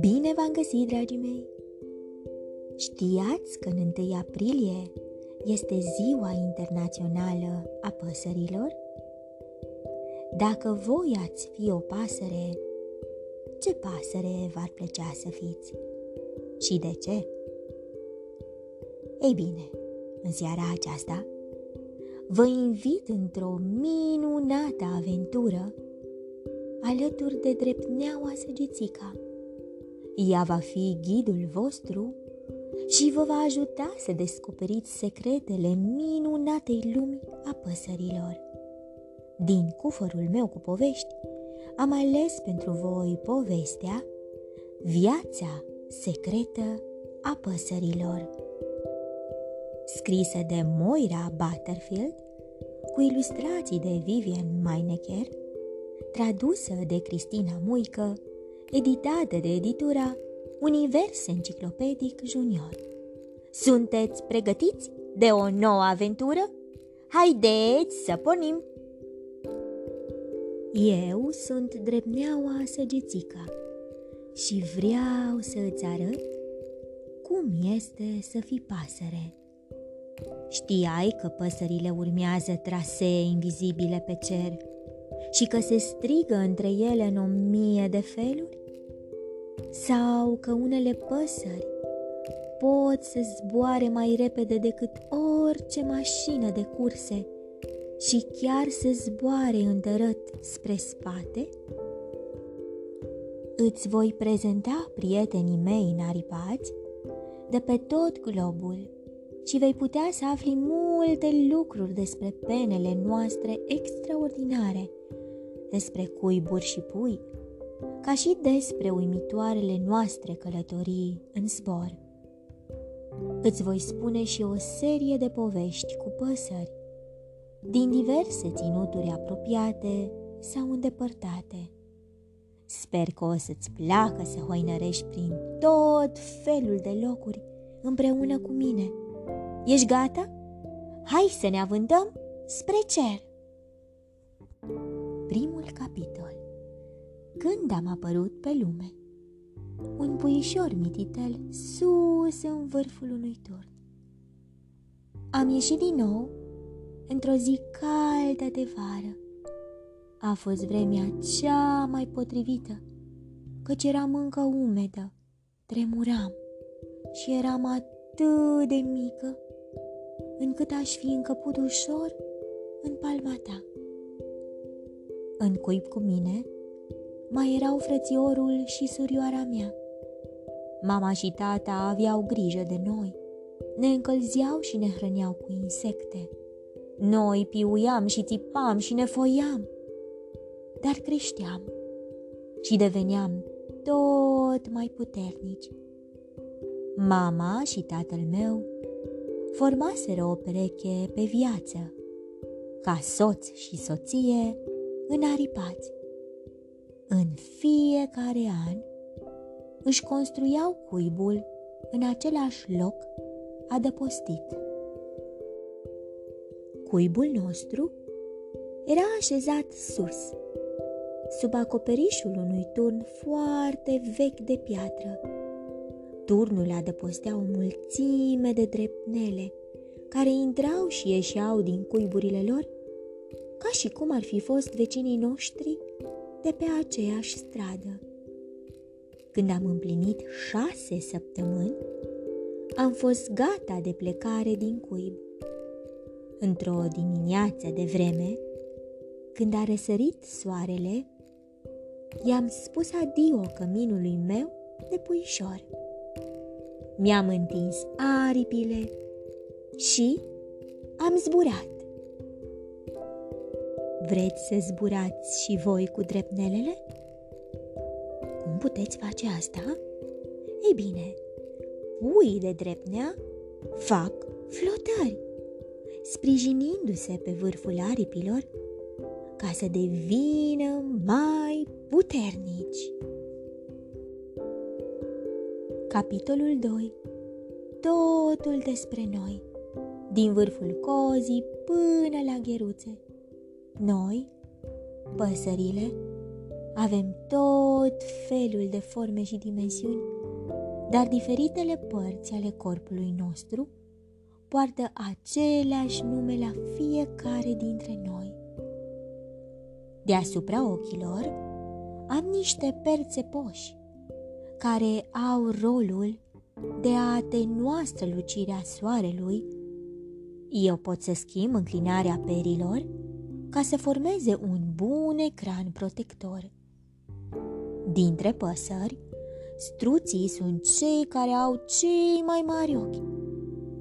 Bine v-am găsit, dragii mei! Știați că în 1 aprilie este Ziua Internațională a Păsărilor? Dacă voi ați fi o pasăre, ce pasăre v-ar plăcea să fiți? Și de ce? Ei bine, în seara aceasta vă invit într-o minunată aventură alături de drepneaua săgețica. Ea va fi ghidul vostru și vă va ajuta să descoperiți secretele minunatei lumi a păsărilor. Din cufărul meu cu povești, am ales pentru voi povestea Viața secretă a păsărilor. Scrisă de Moira Butterfield, cu ilustrații de Vivian Meinecker, tradusă de Cristina Muică, editată de editura Univers Enciclopedic Junior. Sunteți pregătiți de o nouă aventură? Haideți să pornim! Eu sunt Drepneaua Săgețica și vreau să îți arăt cum este să fii pasăre. Știai că păsările urmează trasee invizibile pe cer și că se strigă între ele în o mie de feluri? Sau că unele păsări pot să zboare mai repede decât orice mașină de curse și chiar să zboare întărât spre spate? Îți voi prezenta prietenii mei înaripați de pe tot globul și vei putea să afli multe lucruri despre penele noastre extraordinare, despre cuiburi și pui, ca și despre uimitoarele noastre călătorii în zbor. Îți voi spune și o serie de povești cu păsări, din diverse ținuturi apropiate sau îndepărtate. Sper că o să-ți placă să hoinărești prin tot felul de locuri împreună cu mine. Ești gata? Hai să ne avântăm spre cer! Primul capitol Când am apărut pe lume? Un puișor mititel sus în vârful unui turn. Am ieșit din nou într-o zi caldă de vară. A fost vremea cea mai potrivită, căci eram încă umedă, tremuram și eram atât de mică, încât aș fi încăput ușor în palma ta. În cuib cu mine mai erau frățiorul și surioara mea. Mama și tata aveau grijă de noi, ne încălzeau și ne hrăneau cu insecte. Noi piuiam și țipam și ne foiam, dar creșteam și deveneam tot mai puternici. Mama și tatăl meu formaseră o pereche pe viață, ca soț și soție înaripați. În fiecare an își construiau cuibul în același loc adăpostit. Cuibul nostru era așezat sus, sub acoperișul unui turn foarte vechi de piatră. Turnul adăpostea o mulțime de drepnele care intrau și ieșeau din cuiburile lor ca și cum ar fi fost vecinii noștri de pe aceeași stradă. Când am împlinit șase săptămâni, am fost gata de plecare din cuib într-o dimineață de vreme, când a răsărit soarele, i-am spus adio căminului meu de puișor. Mi-am întins aripile și am zburat. Vreți să zburați și voi cu drepnelele? Cum puteți face asta? Ei bine, puii de drepnea fac flotări sprijinindu-se pe vârful aripilor ca să devină mai puternici. Capitolul 2 Totul despre noi, din vârful cozii până la gheruțe. Noi, păsările, avem tot felul de forme și dimensiuni, dar diferitele părți ale corpului nostru poartă aceleași nume la fiecare dintre noi. Deasupra ochilor am niște perțe poși care au rolul de a atenua strălucirea soarelui. Eu pot să schimb înclinarea perilor ca să formeze un bun ecran protector. Dintre păsări, struții sunt cei care au cei mai mari ochi.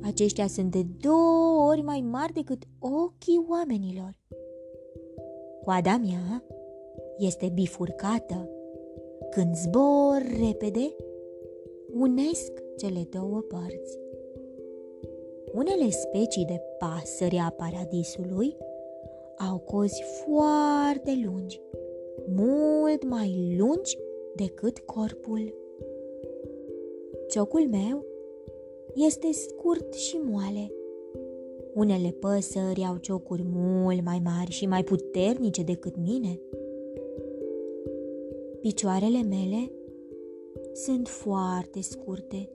Aceștia sunt de două ori mai mari decât ochii oamenilor. Coada mea este bifurcată. Când zbor repede, unesc cele două părți. Unele specii de pasări a paradisului au cozi foarte lungi, mult mai lungi decât corpul. Ciocul meu este scurt și moale. Unele păsări au ciocuri mult mai mari și mai puternice decât mine. Picioarele mele sunt foarte scurte,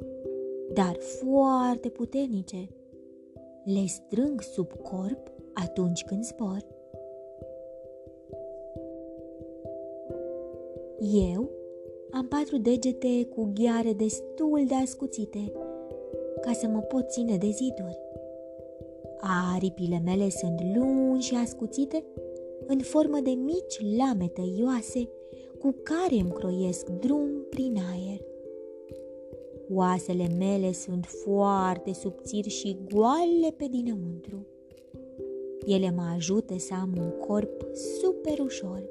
dar foarte puternice. Le strâng sub corp atunci când zbor. Eu am patru degete cu ghiare destul de ascuțite ca să mă pot ține de ziduri. Aripile mele sunt lungi și ascuțite în formă de mici lame tăioase cu care îmi croiesc drum prin aer. Oasele mele sunt foarte subțiri și goale pe dinăuntru. Ele mă ajută să am un corp super ușor.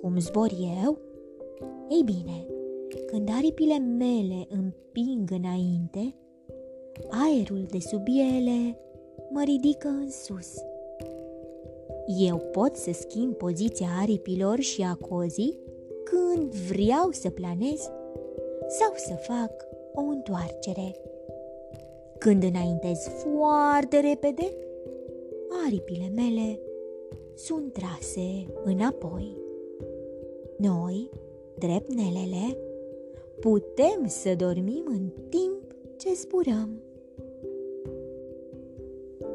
Cum zbor eu? Ei bine, când aripile mele împing înainte, aerul de sub ele mă ridică în sus. Eu pot să schimb poziția aripilor și a cozii când vreau să planez sau să fac o întoarcere. Când înaintez foarte repede, aripile mele sunt trase înapoi. Noi, drepnelele, putem să dormim în timp ce zburăm.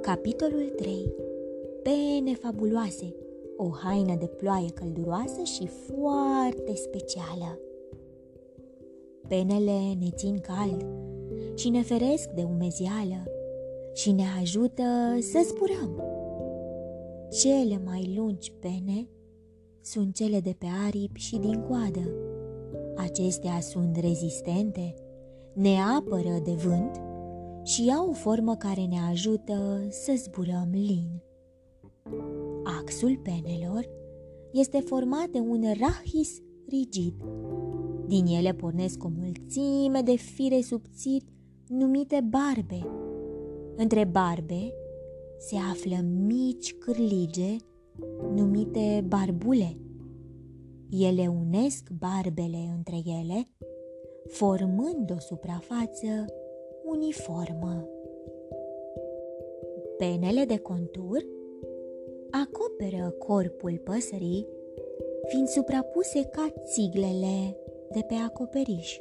Capitolul 3 Pene fabuloase O haină de ploaie călduroasă și foarte specială. Penele ne țin cald și ne feresc de umezială și ne ajută să zburăm. Cele mai lungi pene sunt cele de pe aripi și din coadă. Acestea sunt rezistente, ne apără de vânt și au o formă care ne ajută să zburăm lin. Axul penelor este format de un rahis rigid. Din ele pornesc o mulțime de fire subțiri numite barbe. Între barbe se află mici cârlige numite barbule. Ele unesc barbele între ele, formând o suprafață uniformă. Penele de contur acoperă corpul păsării, fiind suprapuse ca țiglele de pe acoperiș.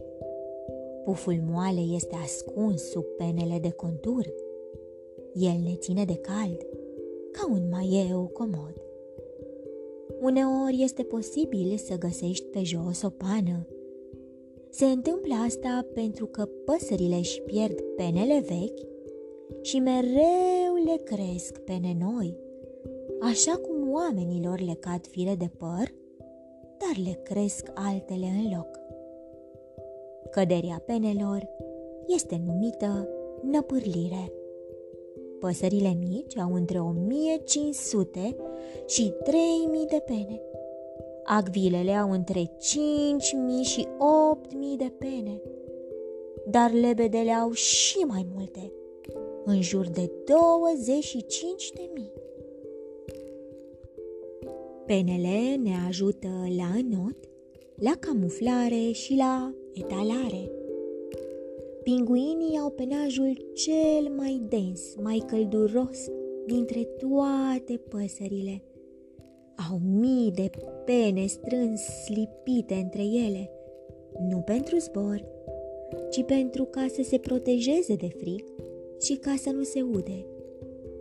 Puful moale este ascuns sub penele de contur. El ne ține de cald, ca un maieu comod. Uneori este posibil să găsești pe jos o pană. Se întâmplă asta pentru că păsările își pierd penele vechi și mereu le cresc pene noi, așa cum oamenilor le cad fire de păr, dar le cresc altele în loc. Căderea penelor este numită năpârlire. Păsările mici au între 1500 și 3000 de pene. Agvilele au între 5000 și 8000 de pene. Dar lebedele au și mai multe, în jur de 25 de mii. Penele ne ajută la înot, la camuflare și la etalare. Pinguinii au penajul cel mai dens, mai călduros dintre toate păsările. Au mii de pene strâns slipite între ele, nu pentru zbor, ci pentru ca să se protejeze de frig și ca să nu se ude.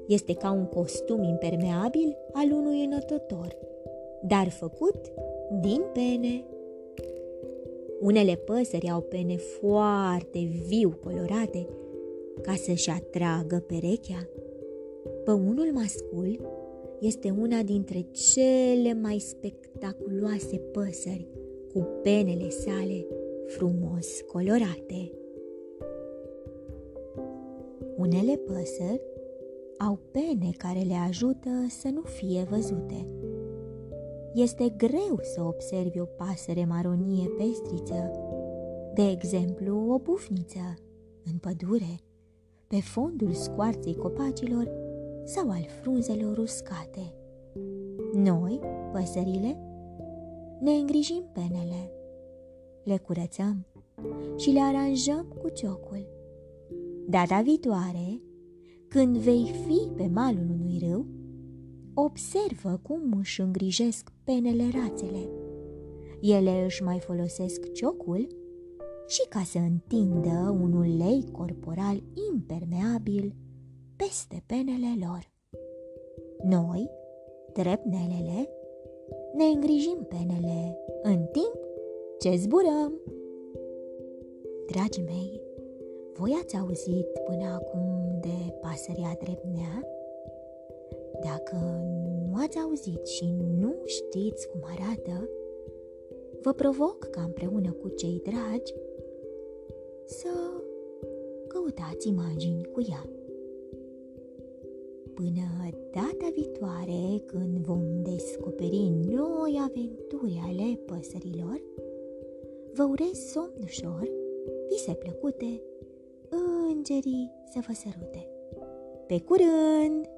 Este ca un costum impermeabil al unui înătător, dar făcut din pene. Unele păsări au pene foarte viu colorate ca să-și atragă perechea. Păunul mascul este una dintre cele mai spectaculoase păsări cu penele sale frumos colorate. Unele păsări au pene care le ajută să nu fie văzute. Este greu să observi o pasăre maronie pestriță, de exemplu o bufniță, în pădure, pe fondul scoarței copacilor sau al frunzelor uscate. Noi, păsările, ne îngrijim penele, le curățăm și le aranjăm cu ciocul. Data viitoare, când vei fi pe malul unui râu, observă cum își îngrijesc penele rațele. Ele își mai folosesc ciocul și ca să întindă un ulei corporal impermeabil peste penele lor. Noi, trepnelele, ne îngrijim penele în timp ce zburăm. Dragii mei, voi ați auzit până acum de pasărea drepnea? Dacă nu ați auzit și nu știți cum arată, vă provoc ca împreună cu cei dragi să căutați imagini cu ea. Până data viitoare, când vom descoperi noi aventuri ale păsărilor, vă urez somn ușor, vise plăcute, îngerii să vă sărute. Pe curând!